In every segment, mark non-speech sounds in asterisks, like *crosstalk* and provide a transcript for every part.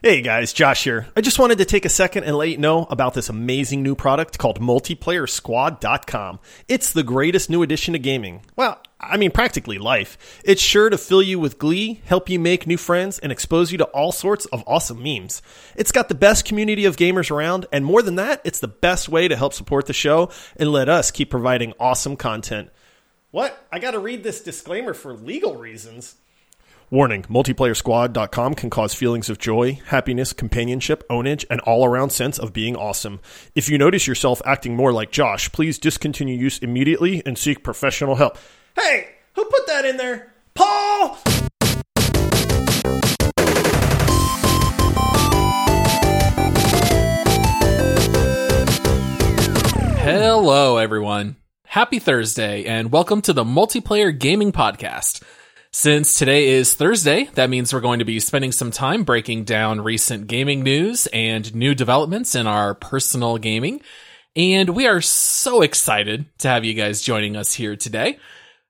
Hey guys, Josh here. I just wanted to take a second and let you know about this amazing new product called MultiplayerSquad.com. It's the greatest new addition to gaming. Well, I mean, practically life. It's sure to fill you with glee, help you make new friends, and expose you to all sorts of awesome memes. It's got the best community of gamers around, and more than that, it's the best way to help support the show and let us keep providing awesome content. What? I gotta read this disclaimer for legal reasons. Warning MultiplayerSquad.com can cause feelings of joy, happiness, companionship, ownage, and all around sense of being awesome. If you notice yourself acting more like Josh, please discontinue use immediately and seek professional help. Hey, who put that in there? Paul! Hello, everyone. Happy Thursday, and welcome to the Multiplayer Gaming Podcast. Since today is Thursday, that means we're going to be spending some time breaking down recent gaming news and new developments in our personal gaming. And we are so excited to have you guys joining us here today.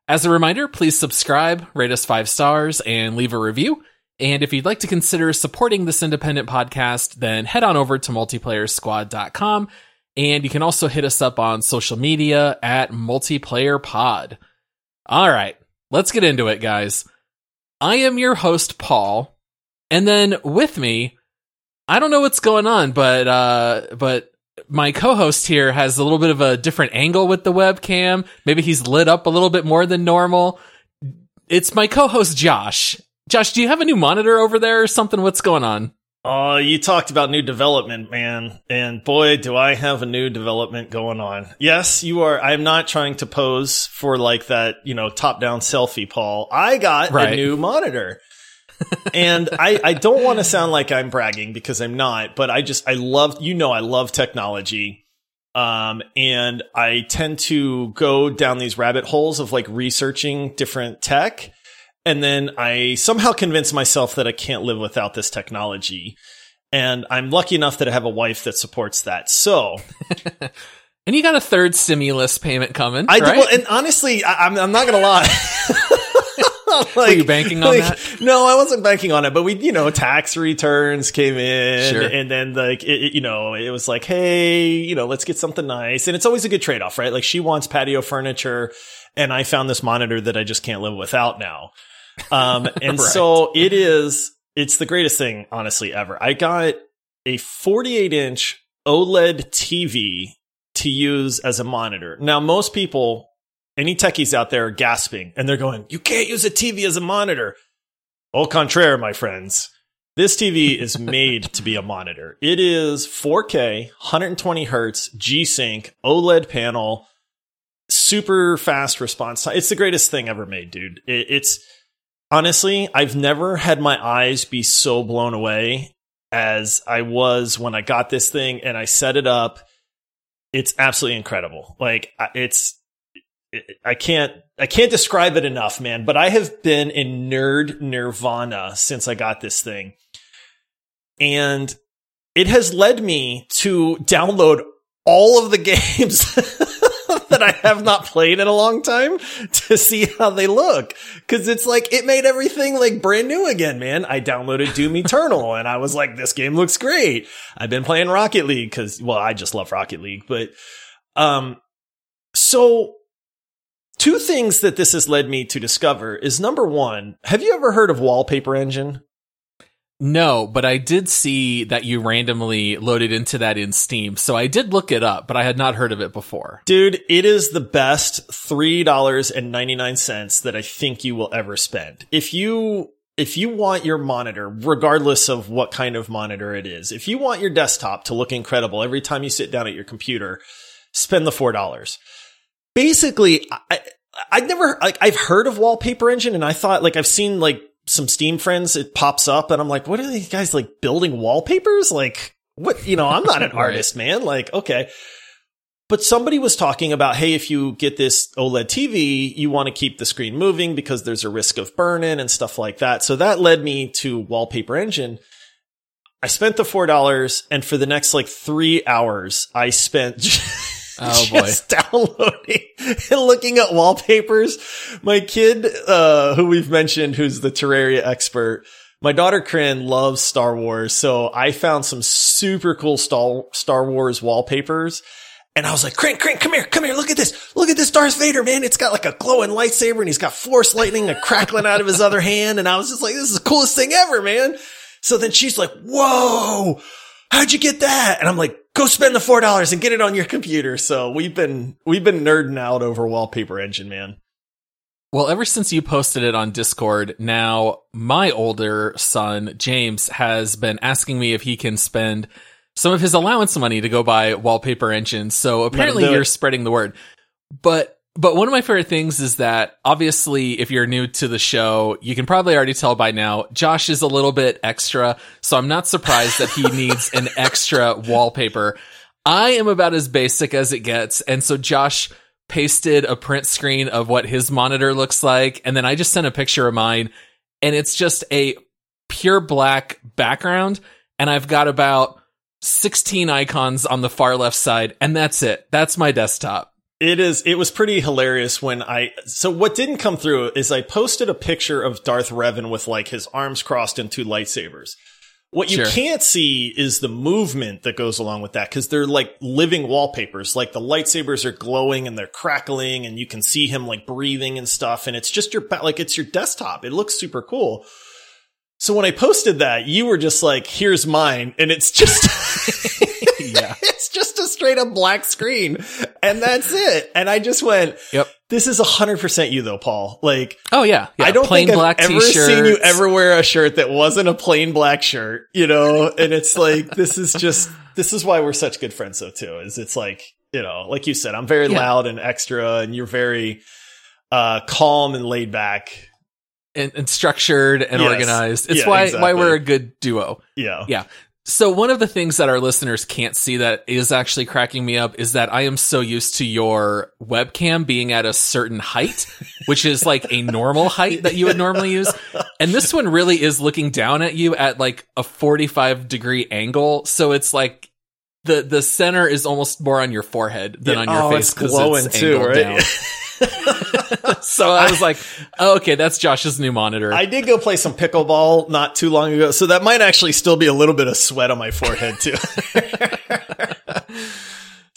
As a reminder, please subscribe, rate us five stars, and leave a review. And if you'd like to consider supporting this independent podcast, then head on over to multiplayersquad.com. And you can also hit us up on social media at multiplayerpod. All right, let's get into it, guys. I am your host, Paul. And then with me, I don't know what's going on, but, uh, but my co-host here has a little bit of a different angle with the webcam. Maybe he's lit up a little bit more than normal. It's my co-host, Josh. Josh, do you have a new monitor over there or something? What's going on? Oh, you talked about new development, man. And boy, do I have a new development going on. Yes, you are. I'm not trying to pose for like that, you know, top down selfie, Paul. I got Right. a new monitor. and I, I don't want to sound like I'm bragging because I'm not, but I just, I love, you know, I love technology. Um, and I tend to go down these rabbit holes of like researching different tech. And then I somehow convince myself that I can't live without this technology. And I'm lucky enough that I have a wife that supports that. So *laughs* And you got a third stimulus payment coming, I right? well, and honestly, I, I'm I'm not gonna lie. *laughs* like, Were you banking on that? No, I wasn't banking on it, but we, you know, tax returns came in, Sure. and then like, it, it- you know, it was like, hey, you know, let's get something nice, and it's always a good trade off, right? Like, she wants patio furniture, and I found this monitor that I just can't live without now, um, *laughs* and Right. so it is. It's the greatest thing, honestly, ever. I got a 48 inch OLED TV to use as a monitor. Now, most people, any techies out there are gasping and they're going, you can't use a TV as a monitor. Au contraire, my friends. This TV is *laughs* made to be a monitor. It is 4K, 120 hertz, G-Sync, OLED panel, super fast response time. It's the greatest thing ever made, dude. It, it's honestly, I've never had my eyes be so blown away as I was when I got this thing and I set it up. It's absolutely incredible. Like it's, I can't, I can't describe it enough, man. But I have been in nerd nirvana since I got this thing, and it has led me to download all of the *laughs* games that I have not played in a long time to see how they look. Cause it's like, it made everything like brand new again, man. I downloaded Doom Eternal and I was like, this game looks great. I've been playing Rocket League cause, well, I just love Rocket League, but, um, so two things that this has led me to discover is number one, have you ever heard of Wallpaper Engine? No, but I did see that you randomly loaded into that in Steam. So I did look it up, but I had not heard of it before. Dude, it is the best $3.99 that I think you will ever spend. If you if you want your monitor, regardless of what kind of monitor it is, if you want your desktop to look incredible every time you sit down at your computer, spend the $4. Basically, I I'd never like I've heard of Wallpaper Engine and I thought like I've seen like some Steam friends it pops up and I'm like, what are these guys like building wallpapers? Like what, you know, I'm not an *laughs* Right. artist, man. Like, okay. But somebody was talking about, hey, if you get this OLED TV, you want to keep the screen moving because there's a risk of burn-in and stuff like that. So that led me to Wallpaper Engine. I spent the four dollars, and for the next like three hours, I spent *laughs* *laughs* Oh, boy. just downloading and looking at wallpapers. My kid, uh, who we've mentioned, who's the Terraria expert, my daughter Corinne loves Star Wars, so I found some super cool Star Wars wallpapers. And I was like, Corinne, Corinne, come here, come here, look at this. Look at this Darth Vader, man. It's got like a glowing lightsaber and he's got force lightning a crackling out of his other hand. And I was just like, this is the coolest thing ever, man. So then she's like, whoa, how'd you get that? And I'm like, go spend the $4 and get it on your computer. So we've been, we've been nerding out over wallpaper engine, man. Well, ever since you posted it on Discord, now my older son, James, has been asking me if he can spend some of his allowance money to go buy wallpaper engines. So apparently you're spreading the word. But but one of my favorite things is that obviously if you're new to the show, you can probably already tell by now Josh is a little bit extra, so I'm not surprised that he *laughs* needs an extra wallpaper. I am about as basic as it gets, and so Josh pasted a print screen of what his monitor looks like, and then I just sent a picture of mine, and it's just a pure black background, and I've got about 16 icons on the far left side, and that's it. That's my desktop. It is. It was pretty hilarious when I. So what didn't come through is I posted a picture of Darth Revan with like his arms crossed and two lightsabers. What you Sure. can't see is the movement that goes along with that because they're like living wallpapers. Like the lightsabers are glowing and they're crackling, and you can see him like breathing and stuff. And it's just your like it's your desktop. It looks super cool. So when I posted that, you were just like, "Here's mine," and it's just. *laughs* Yeah. *laughs* it's just a straight up black screen and that's it. And I just went, Yep. this is hundred percent you though, Paul. Like, Oh yeah, yeah. I don't plain think black I've ever t-shirts. seen you ever wear a shirt that wasn't a plain black shirt, you know? And it's like, this is just, this is why we're such good friends though too, is it's like, you know, like you said, I'm very Yeah. loud and extra and you're very, uh, calm and laid back. And, and structured and Yes. organized. It's Yeah, why exactly. why we're a good duo. Yeah. Yeah. So one of the things that our listeners can't see that is actually cracking me up is that I am so used to your webcam being at a certain height, *laughs* which is like a normal height that you would normally use. And this one really is looking down at you at like a 45 degree angle. So it's like the the center is almost more on your forehead than Yeah. on your Oh, face it's 'cause glowing too, angled right? down. *laughs* *laughs* so I was like, oh, okay, that's Josh's new monitor. I did go play some pickleball not too long ago, so that might actually still be a little bit of sweat on my forehead too. *laughs*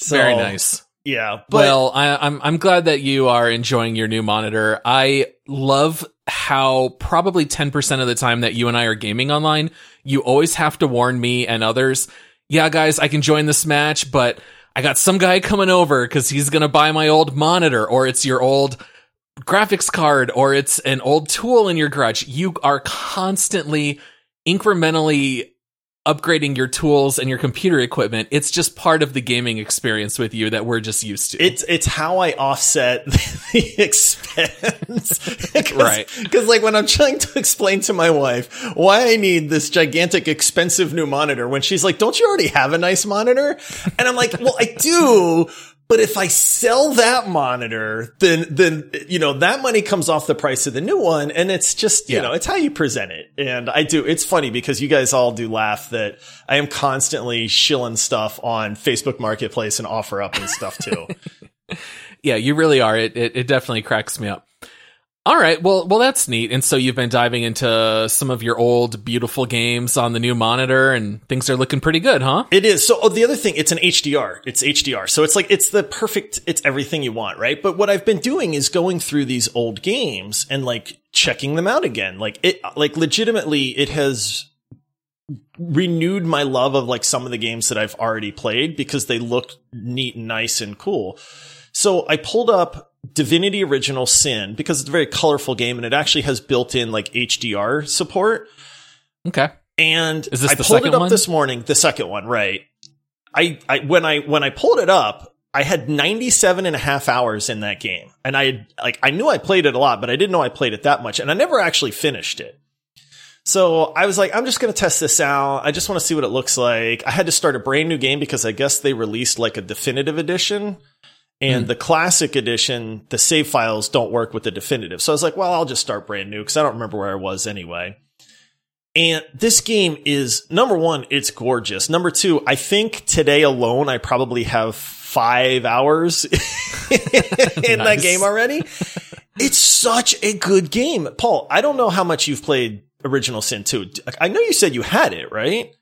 So, Very nice. Yeah, but well, I, I'm I'm glad that you are enjoying your new monitor. I love how probably 10% of the time that you and I are gaming online, you always have to warn me and others. Yeah, guys, I can join this match, but I got some guy coming over because he's gonna buy my old monitor, or it's your old graphics card, or it's an old tool in your garage. You are constantly incrementally upgrading your tools and your computer equipment. It's just part of the gaming experience with you that we're just used to. it's it's how I offset *laughs* the expense, *laughs* Cause, Right. Because like when I'm trying to explain to my wife why I need this gigantic, expensive new monitor, when she's like, "Don't you already have a nice monitor?" and I'm like, "Well, I do." But if I sell that monitor, then, then, you know, that money comes off the price of the new one. And it's just, you Yeah. know, it's how you present it. And I do, it's funny because you guys all do laugh that I am constantly shilling stuff on Facebook Marketplace and OfferUp and stuff too. *laughs* yeah, you really are. It, it it definitely cracks me up. All right, well, well, that's neat. And so you've been diving into some of your old beautiful games on the new monitor, and things are looking pretty good, huh? It is. So oh, the other thing, it's an HDR. It's HDR. So it's like, it's the perfect, it's everything you want, right? But what I've been doing is going through these old games and like checking them out again. Like it, like legitimately, it has renewed my love of like some of the games that I've already played because they look neat and nice and cool. So I pulled up Divinity Original Sin because it's a very colorful game and it actually has built in like HDR support. Okay. And Is this I the pulled second it up one? this morning, the second one, right? I, I, when I, when I pulled it up, I had 97 and a half hours in that game. And I had, like, I knew I played it a lot, but I didn't know I played it that much. And I never actually finished it. So I was like, I'm just going to test this out. I just want to see what it looks like. I had to start a brand new game because I guess they released like a definitive edition. And hmm. the classic edition, the save files don't work with the definitive. So I was like, well, I'll just start brand new because I don't remember where I was anyway. And this game is number one, it's gorgeous. Number two, I think today alone, I probably have five hours *laughs* in that game already. It's such a good game. Paul, I don't know how much you've played Original Sin 2. I know you said you had it, right?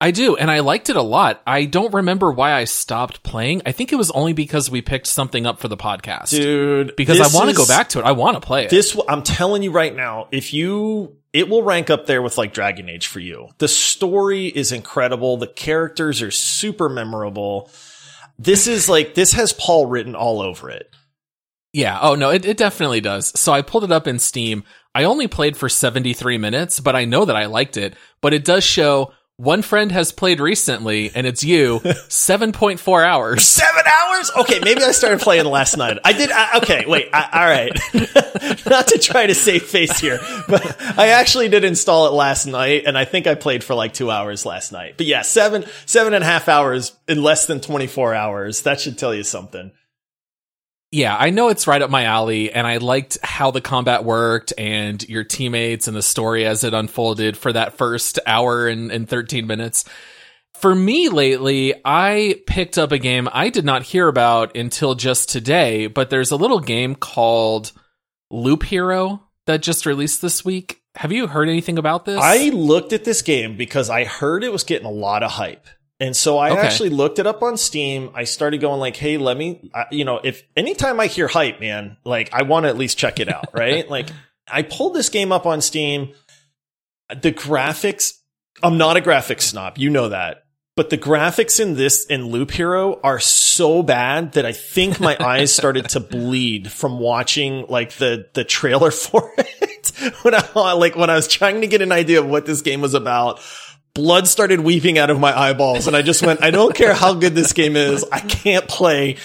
I do, and I liked it a lot. I don't remember why I stopped playing. I think it was only because we picked something up for the podcast. Dude, because I want to go back to it. I want to play it. This, I'm telling you right now, if you, it will rank up there with like Dragon Age for you. The story is incredible. The characters are super memorable. This is like, this has Paul written all over it. Yeah. Oh no, it, it definitely does. So I pulled it up in Steam. I only played for 73 minutes, but I know that I liked it. But it does show one friend has played recently and it's you, *laughs* 7.4 hours. Seven hours? Okay, maybe I started playing last night. I did. I, okay, wait. I, all right. *laughs* Not to try to save face here, but I actually did install it last night, and I think I played for like two hours last night. But yeah, seven seven and a half hours in less than twenty four hours. That should tell you something. Yeah, I know it's right up my alley, and I liked how the combat worked and your teammates and the story as it unfolded for that first hour and, and 13 minutes. For me lately, I picked up a game I did not hear about until just today, but there's a little game called Loop Hero that just released this week. Have you heard anything about this? I looked at this game because I heard it was getting a lot of hype. And so I Okay. actually looked it up on Steam. I started going like, Hey, let me, I, you know, if anytime I hear hype, man, like I want to at least check it out. *laughs* Right. like I pulled this game up on Steam. The graphics, I'm not a graphics snob. You know that. But the graphics in this in Loop Hero are so bad that I think my *laughs* eyes started to bleed from watching like the the trailer *laughs* for it. when I like when I was trying to get an idea of what this game was about, blood started weeping out of my eyeballs and I just went, I don't care how good this game is, I can't play.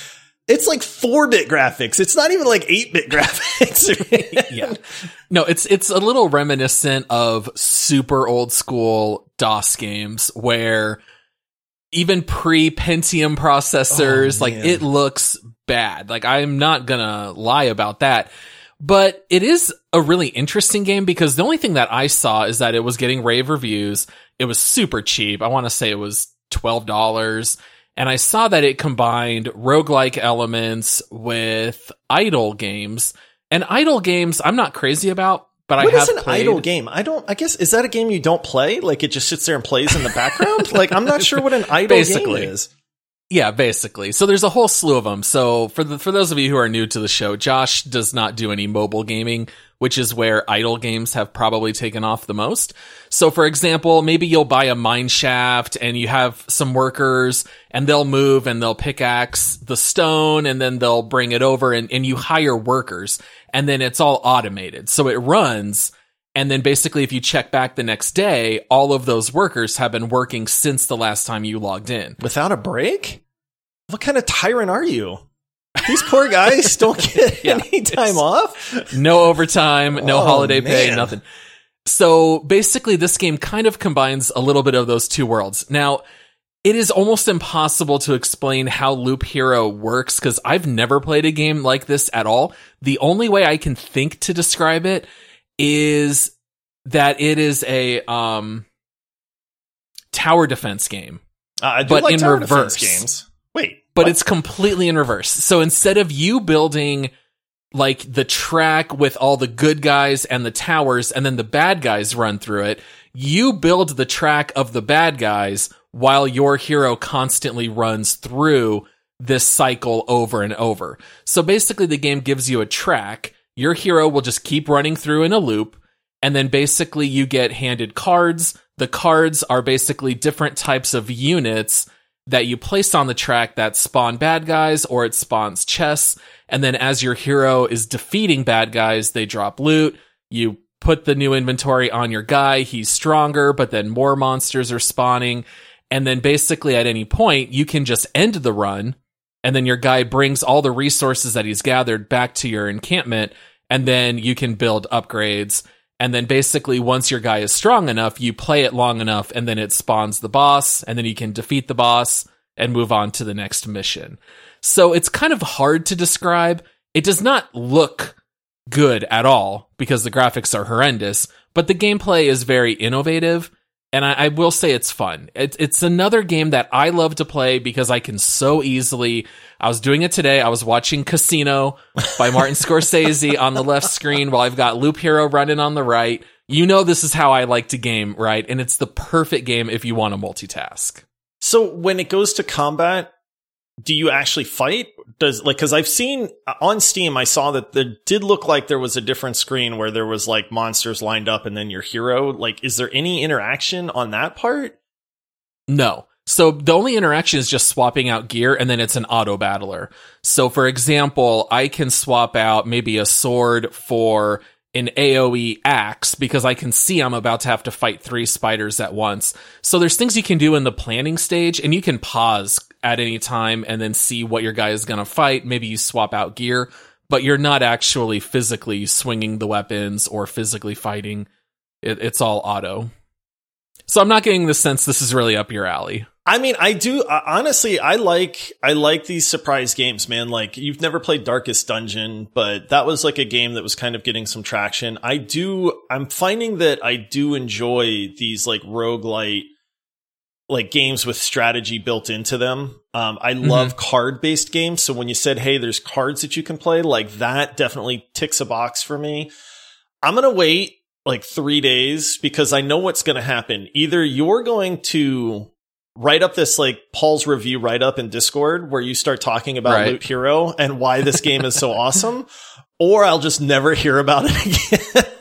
It's like 4-bit graphics. It's not even like 8-bit *laughs* graphics. *laughs* yeah. No, it's it's a little reminiscent of super old school DOS games where even pre Pentium processors, Oh, like it looks bad. Like I'm not gonna lie about that. But it is a really interesting game because the only thing that I saw is that it was getting rave reviews. It was super cheap. I want to say it was $12. And I saw that it combined roguelike elements with idle games. And idle games, I'm not crazy about, but What I is have an played. idle game? I don't. I guess is that a game you don't play? Like it just sits there and plays in the background? like I'm not sure what an idle Basically. game is. Yeah, basically. So there's a whole slew of them. So for the, for those of you who are new to the show, Josh does not do any mobile gaming, which is where idle games have probably taken off the most. So for example, maybe you'll buy a mine shaft and you have some workers and they'll move and they'll pickaxe the stone and then they'll bring it over and, and you hire workers and then it's all automated. So it runs and then basically if you check back the next day, all of those workers have been working since the last time you logged in. Without a break? What kind of tyrant are you? These poor guys *laughs* don't get Yeah, any time off. no overtime, no Oh, holiday pay, nothing. So basically, this game kind of combines a little bit of those two worlds. Now, it is almost impossible to explain how Loop Hero works because I've never played a game like this at all. The only way I can think to describe it is that it is a um tower defense game. Uh, I do But like in reverse. games. Wait, but what? it's completely in reverse. So instead of you building like the track with all the good guys and the towers and then the bad guys run through it, you build the track of the bad guys while your hero constantly runs through this cycle over and over. So basically the game gives you a track. Your hero will just keep running through in a loop and then basically you get handed cards. The cards are basically different types of units that you place on the track that spawn bad guys or it spawns chests. And then as your hero is defeating bad guys, they drop loot. You put the new inventory on your guy. He's stronger, but then more monsters are spawning. And then basically at any point, you can just end the run. And then your guy brings all the resources that he's gathered back to your encampment. And then you can build upgrades. And then basically, once your guy is strong enough, you play it long enough, and then it spawns the boss, and then you can defeat the boss and move on to the next mission. So it's kind of hard to describe. It does not look good at all because the graphics are horrendous, but the gameplay is very innovative. And I, I will say it's fun. It, it's another game that I love to play because I can so easily. I was doing it today. I was watching Casino by Martin *laughs* Scorsese on the left screen while I've got Loop Hero running on the right. you know this is how I like to game, right? And it's the perfect game if you want to multitask. So when it goes to combat, do you actually fight? Does like because I've seen uh, on Steam, I saw that there did look like there was a different screen where there was like monsters lined up and then your hero. Like, is there any interaction on that part? No. So the only interaction is just swapping out gear and then it's an auto battler. So for example, I can swap out maybe a sword for an AoE axe because I can see I'm about to have to fight three spiders at once. So there's things you can do in the planning stage and you can pause at any time and then see what your guy is going to fight. Maybe you swap out gear, but you're not actually physically swinging the weapons or physically fighting. It, it's all auto. So I'm not getting the sense this is really up your alley. I mean, I do uh, honestly. I like I like these surprise games, man. Like you've never played Darkest Dungeon, but that was like a game that was kind of getting some traction. I do. I'm finding that I do enjoy these like roguelite like games with strategy built into them. Um, I mm-hmm. love card based games. So when you said, Hey, there's cards that you can play, like that definitely ticks a box for me. I'm going to wait like three days because I know what's going to happen. Either you're going to write up this like Paul's review write up in Discord where you start talking about right. Loot Hero and why this game is so *laughs* awesome, or I'll just never hear about it again.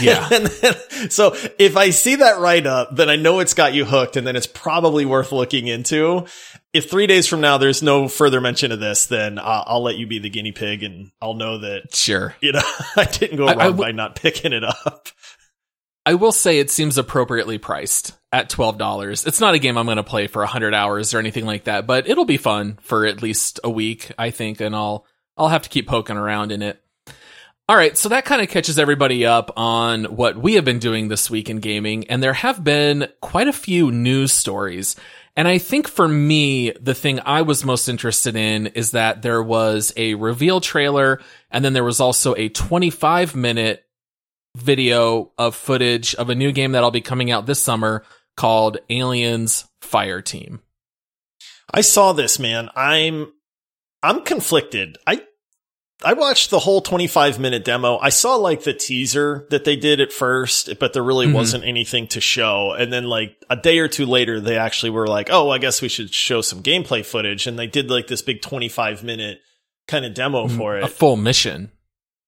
Yeah. *laughs* then, so if I see that write up, then I know it's got you hooked and then it's probably worth looking into. If three days from now there's no further mention of this, then I'll, I'll let you be the guinea pig and I'll know that. Sure. You know, *laughs* I didn't go wrong I, I w- by not picking it up. I will say it seems appropriately priced at $12. It's not a game I'm going to play for 100 hours or anything like that, but it'll be fun for at least a week, I think, and I'll I'll have to keep poking around in it. All right, so that kind of catches everybody up on what we have been doing this week in gaming, and there have been quite a few news stories. And I think for me, the thing I was most interested in is that there was a reveal trailer, and then there was also a 25 minute video of footage of a new game that'll be coming out this summer called Aliens Fire Team. I saw this, man. I'm I'm conflicted. I I watched the whole 25 minute demo. I saw like the teaser that they did at first, but there really mm-hmm. wasn't anything to show. And then like a day or two later, they actually were like, Oh, I guess we should show some gameplay footage. And they did like this big 25 minute kind of demo mm-hmm. for it. A full mission.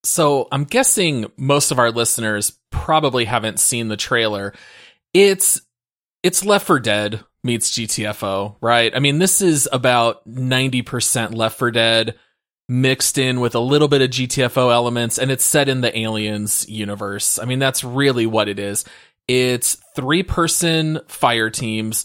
So I'm guessing most of our listeners probably haven't seen the trailer. It's it's Left 4 Dead meets GTFO, right? I mean, this is about 90% Left 4 Dead mixed in with a little bit of GTFO elements and it's set in the Aliens universe. I mean, that's really what it is. It's three person fire teams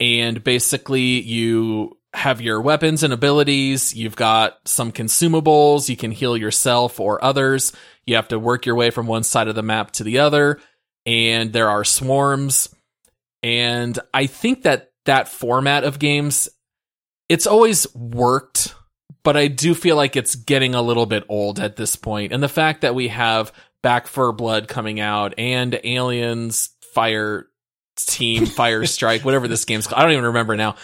and basically you have your weapons and abilities. You've got some consumables. You can heal yourself or others. You have to work your way from one side of the map to the other. And there are swarms. And I think that that format of games, it's always worked, but I do feel like it's getting a little bit old at this point. And the fact that we have Back 4 Blood coming out and Aliens Fire Team, *laughs* Fire Strike, whatever this game's called. I don't even remember now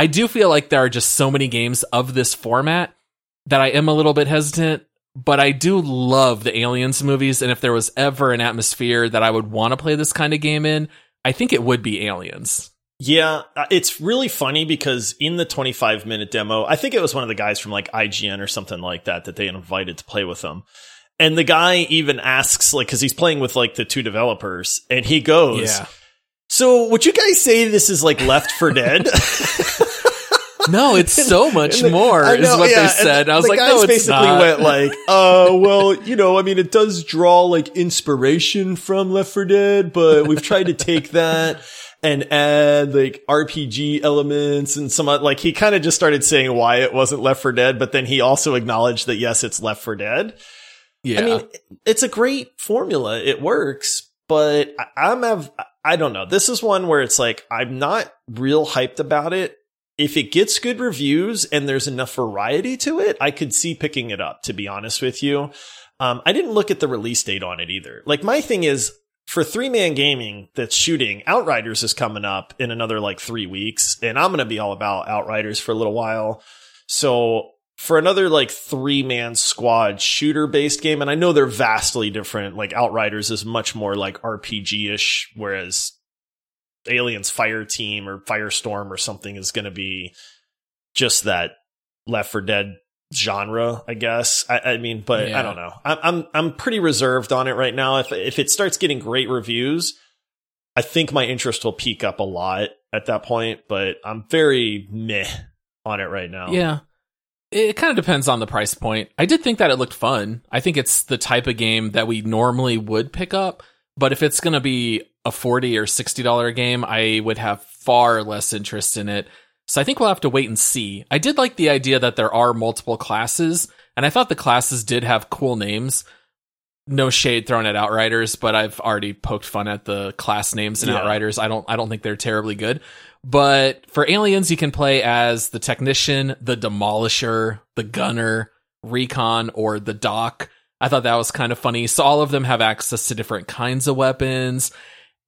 I do feel like there are just so many games of this format that I am a little bit hesitant, but I do love the Aliens movies. And if there was ever an atmosphere that I would want to play this kind of game in, I think it would be Aliens. Yeah, uh, it's really funny because in the 25 minute demo, I think it was one of the guys from like IGN or something like that that they invited to play with them. And the guy even asks, like, cause he's playing with like the two developers and he goes, yeah. So would you guys say this is like Left 4 Dead? *laughs* *laughs* no, it's so much the, more know, is what yeah, they said. I was like, no, it's basically not. went like, uh, *laughs* well, you know, I mean, it does draw like inspiration from Left 4 Dead, but we've tried to take that and add like RPG elements and some like he kind of just started saying why it wasn't Left 4 Dead, but then he also acknowledged that yes, it's Left 4 Dead. Yeah. I mean, it's a great formula. It works, but I'm have I don't know. This is one where it's like I'm not real hyped about it if it gets good reviews and there's enough variety to it, I could see picking it up, to be honest with you. Um, I didn't look at the release date on it either. Like my thing is for three man gaming that's shooting, Outriders is coming up in another like three weeks, and I'm to be all about Outriders for a little while. So for another like three man squad shooter based game, and I know they're vastly different. Like Outriders is much more like RPG ish, whereas Aliens Fire Team or Firestorm or something is to be just that Left 4 Dead genre, I guess. I, I mean, but Yeah. I don't know. I'm I'm I'm pretty reserved on it right now. If if it starts getting great reviews, I think my interest will peak up a lot at that point. But I'm very meh on it right now. Yeah. It kind of depends on the price point. I did think that it looked fun. I think it's the type of game that we normally would pick up, but if it's going to be a 40 or 60 dollar game, I would have far less interest in it. So I think we'll have to wait and see. I did like the idea that there are multiple classes, and I thought the classes did have cool names. No shade thrown at Outriders, but I've already poked fun at the class names in Yeah. Outriders. I don't I don't think they're terribly good. But for aliens, you can play as the technician, the demolisher, the gunner, recon, or the doc. I thought that was kind of funny. So all of them have access to different kinds of weapons.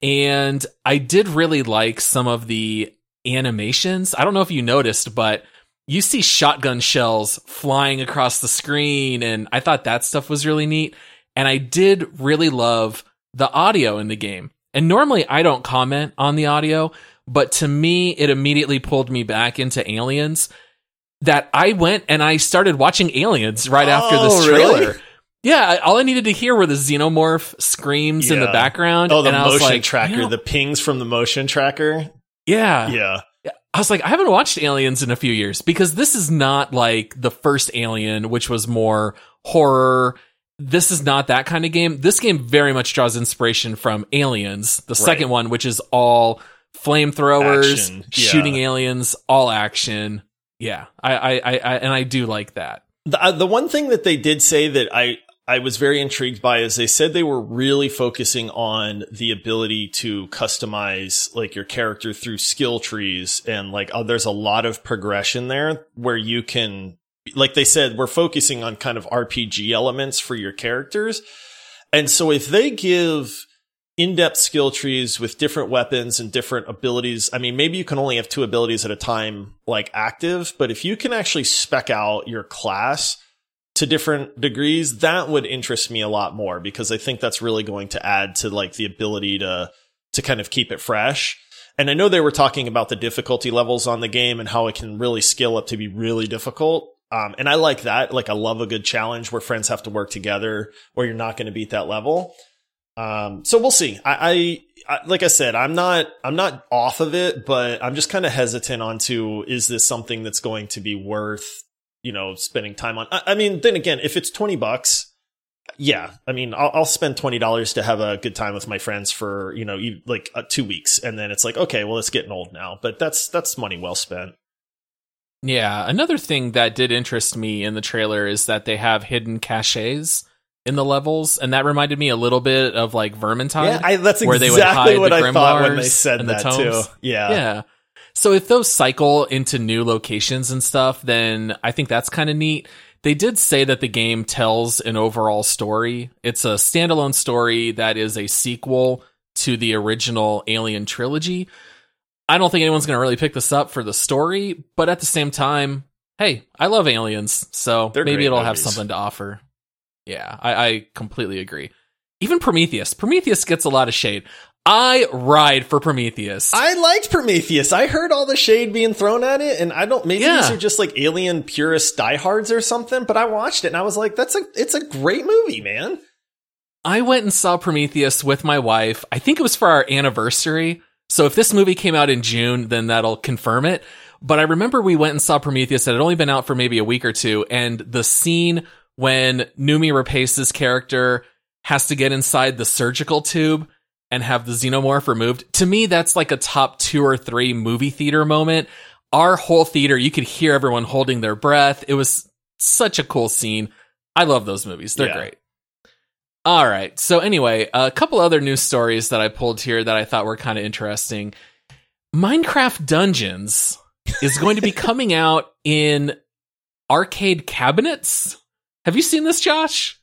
And I did really like some of the animations. I don't know if you noticed, but you see shotgun shells flying across the screen. And I thought that stuff was really neat. And I did really love the audio in the game. And normally I don't comment on the audio, but to me, it immediately pulled me back into aliens that I went and I started watching aliens right after this Oh, trailer. really? Yeah, all I needed to hear were the xenomorph screams in the background. Oh, the and I was motion like, tracker, you know- the pings from the motion tracker. Yeah, Yeah. I was like, I haven't watched Aliens in a few years because this is not like the first Alien, which was more horror. This is not that kind of game. This game very much draws inspiration from Aliens, the second one, which is all flamethrowers, yeah. shooting aliens, all action. Yeah, I, I, I, I, and I do like that. The, uh, the one thing that they did say that I I was very intrigued by is they said they were really focusing on the ability to customize like your character through skill trees and like oh, there's a lot of progression there where you can like they said we're focusing on kind of RPG elements for your characters. And so if they give in-depth skill trees with different weapons and different abilities. I mean, maybe you can only have two abilities at a time, like active, but if you can actually spec out your class to different degrees, that would interest me a lot more because I think that's really going to add to like the ability to, to kind of keep it fresh. And I know they were talking about the difficulty levels on the game and how it can really scale up to be really difficult. Um, and I like that. Like I love a good challenge where friends have to work together or you're not going to beat that level. Um, so we'll see. I, I, I, like I said, I'm not, I'm not off of it, but I'm just kind of hesitant onto, is this something that's going to be worth, you know, spending time on? I, I mean, then again, if it's 20 bucks, yeah, I mean, I'll, I'll spend $20 to have a good time with my friends for, you know, like uh, two weeks. And then it's like, okay, well, it's getting old now, but that's, that's money well spent. Yeah, another thing that did interest me in the trailer is that they have hidden caches in the levels, and that reminded me a little bit of like Vermintide. Yeah, I, that's where they would exactly hide what the I thought when they said and the that too. Yeah. yeah. So if those cycle into new locations and stuff, then I think that's kind of neat. They did say that the game tells an overall story. It's a standalone story that is a sequel to the original Alien trilogy. I don't think anyone's going to really pick this up for the story, but at the same time, hey, I love aliens, so They're maybe it'll have something to offer. Yeah, I, I completely agree. Even Prometheus. Prometheus gets a lot of shade. I ride for Prometheus. I liked Prometheus. I heard all the shade being thrown at it, and I don't. Maybe Yeah. these are just like alien purist diehards or something. But I watched it, and I was like, "That's a, it's a great movie, man." I went and saw Prometheus with my wife. I think it was for our anniversary. So if this movie came out in June, then that'll confirm it. But I remember we went and saw Prometheus. It had only been out for maybe a week or two. And the scene when Noomi Rapace's character has to get inside the surgical tube and have the xenomorph removed, to me, that's like a top two or three movie theater moment. Our whole theater, you could hear everyone holding their breath. It was such a cool scene. I love those movies. They're Yeah. great. All right. So anyway, a couple other news stories that I pulled here that I thought were kind of interesting. Minecraft Dungeons is going to be *laughs* coming out in arcade cabinets. Have you seen this, Josh?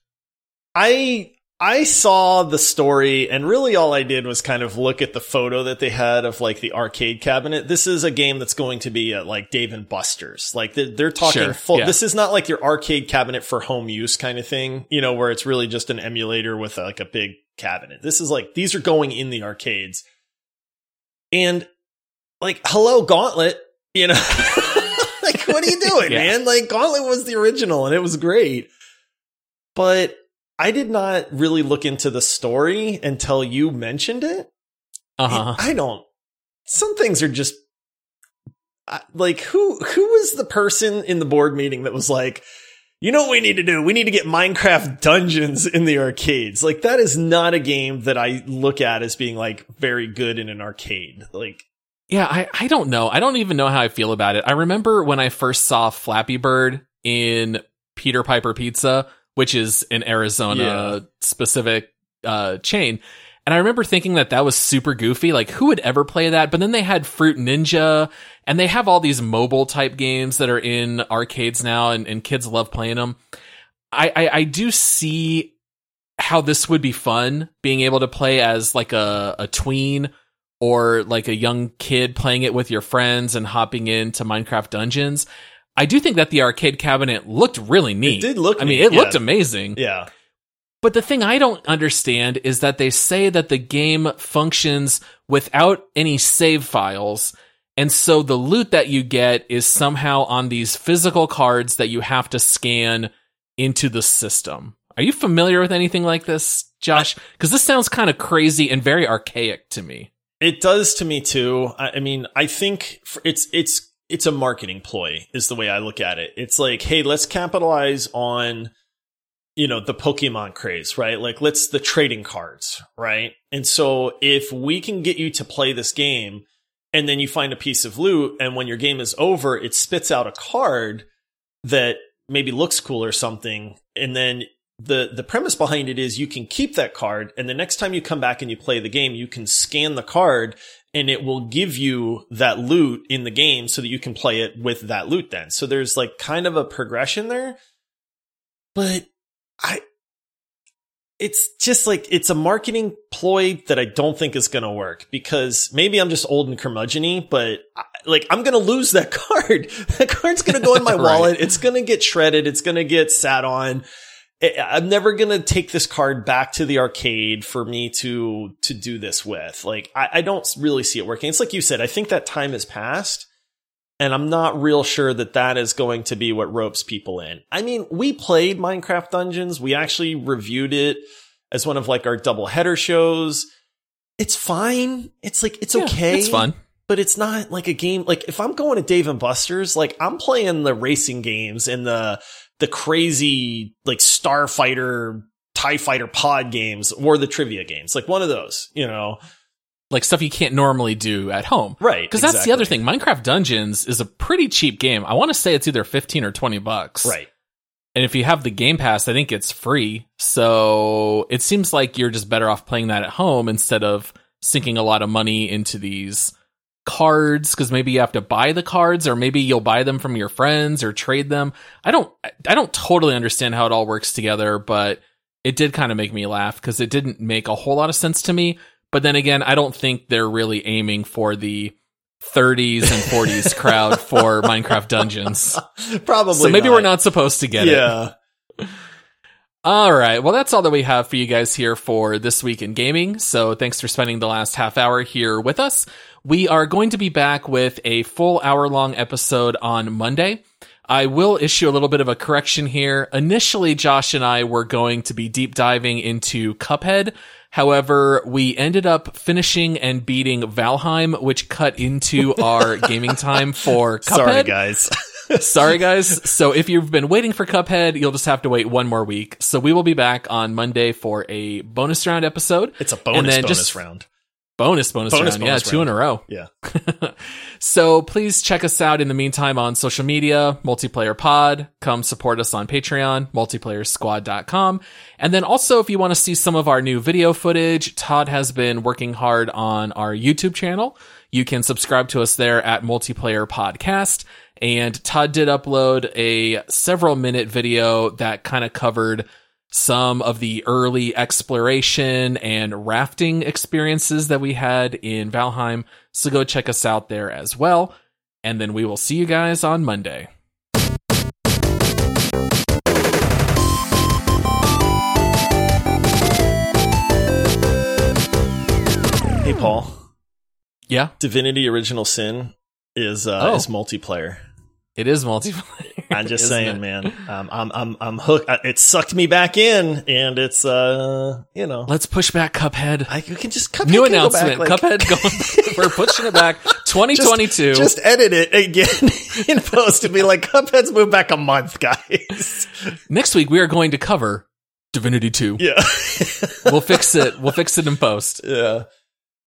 I I saw the story and really all I did was kind of look at the photo that they had of like the arcade cabinet. This is a game that's going to be at like Dave and Buster's. Like they're, they're talking Sure, full. yeah. This is not like your arcade cabinet for home use kind of thing, you know, where it's really just an emulator with uh, like a big cabinet. This is like, these are going in the arcades. And like, hello, Gauntlet, you know, *laughs* like, what are you doing, *laughs* Yeah. man? Like, Gauntlet was the original and it was great. But I did not really look into the story until you mentioned it. Uh-huh. I don't. Some things are just like who who was the person in the board meeting that was like, you know what we need to do? We need to get Minecraft Dungeons in the arcades. Like that is not a game that I look at as being like very good in an arcade. Like Yeah, I, I don't know. I don't even know how I feel about it. I remember when I first saw Flappy Bird in Peter Piper Pizza, which is an Arizona Yeah. specific uh, chain. And I remember thinking that that was super goofy. Like, who would ever play that? But then they had Fruit Ninja, and they have all these mobile type games that are in arcades now, and, and kids love playing them. I, I, I do see how this would be fun being able to play as like a, a tween or like a young kid playing it with your friends and hopping into Minecraft dungeons. I do think that the arcade cabinet looked really neat. it did look I mean, neat, it looked amazing. Yeah. But the thing I don't understand is that they say that the game functions without any save files. And so the loot that you get is somehow on these physical cards that you have to scan into the system. Are you familiar with anything like this, Josh? Because this sounds kind of crazy and very archaic to me. It does to me too. I, I mean, I think it's it's it's a marketing ploy is the way I look at it. It's like, hey, let's capitalize on you know the Pokemon craze, right? Like let's the trading cards, right? And so if we can get you to play this game and then you find a piece of loot and when your game is over, it spits out a card that maybe looks cool or something and then the the premise behind it is you can keep that card and the next time you come back and you play the game you can scan the card and it will give you that loot in the game so that you can play it with that loot then so there's like kind of a progression there but i it's just like it's a marketing ploy that I don't think is going to work because maybe I'm just old and curmudgeony, but I, like I'm going to lose that *laughs* card. that card's going to go in my *laughs* Right. wallet. It's going to get shredded. It's going to get sat on. I'm never going to take this card back to the arcade for me to, to do this with. Like, I, I don't really see it working. It's like you said, I think that time has passed and I'm not real sure that that is going to be what ropes people in. I mean, we played Minecraft Dungeons. We actually reviewed it as one of like our double header shows. It's fine. It's like, it's Yeah, okay It's fun. but it's not like a game. Like if I'm going to Dave and Buster's, like I'm playing the racing games and the the crazy like Starfighter, Tie Fighter pod games or the trivia games, like one of those, you know? Like stuff you can't normally do at home. Right? Because that's the other thing. Minecraft Dungeons is a pretty cheap game. I want to say it's either 15 or 20 bucks. Right? And if you have the Game Pass, I think it's free. So it seems like you're just better off playing that at home instead of sinking a lot of money into these cards because maybe you have to buy the cards or maybe you'll buy them from your friends or trade them. I don't I don't totally understand how it all works together, but it did kind of make me laugh because it didn't make a whole lot of sense to me. But then again, I don't think they're really aiming for the 30s and 40s *laughs* crowd for Minecraft Dungeons. Probably. So maybe we're not supposed to get it. Yeah. All right. Well, that's all that we have for you guys here for this week in gaming. So thanks for spending the last half hour here with us. We are going to be back with a full hour long episode on Monday. I will issue a little bit of a correction here. Initially, Josh and I were going to be deep diving into Cuphead. However, we ended up finishing and beating Valheim, which cut into our *laughs* gaming time for Cuphead. Sorry, guys. *laughs* Sorry, guys. So if you've been waiting for Cuphead, you'll just have to wait one more week. So we will be back on Monday for a bonus round episode. It's a bonus bonus just- round. Bonus, bonus, Bonus, round. bonus yeah, two round. in a row. Yeah. *laughs* so please check us out in the meantime on social media, Multiplayer Pod. Come support us on Patreon, multiplayer multiplayersquad.com. And then also, if you want to see some of our new video footage, Todd has been working hard on our YouTube channel. You can subscribe to us there at Multiplayer Podcast. And Todd did upload a several minute video that kind of covered some of the early exploration and rafting experiences that we had in Valheim. So go check us out there as well. And then we will see you guys on Monday. Hey, Paul. Yeah, Divinity Original Sin is uh, Oh. is multiplayer. It is multiplayer. I'm just saying, it? man. Um, I'm I'm I'm hooked. It sucked me back in, and it's uh, you know, Let's push back Cuphead. I you can just Cuphead New can go back, announcement. like- Cuphead going. *laughs* we're pushing it back. 2022. Just, just edit it again *laughs* in post to be like, Cuphead's moved back a month, guys. Next week we are going to cover Divinity 2. Yeah, We'll fix it. We'll fix it in post. *laughs* yeah.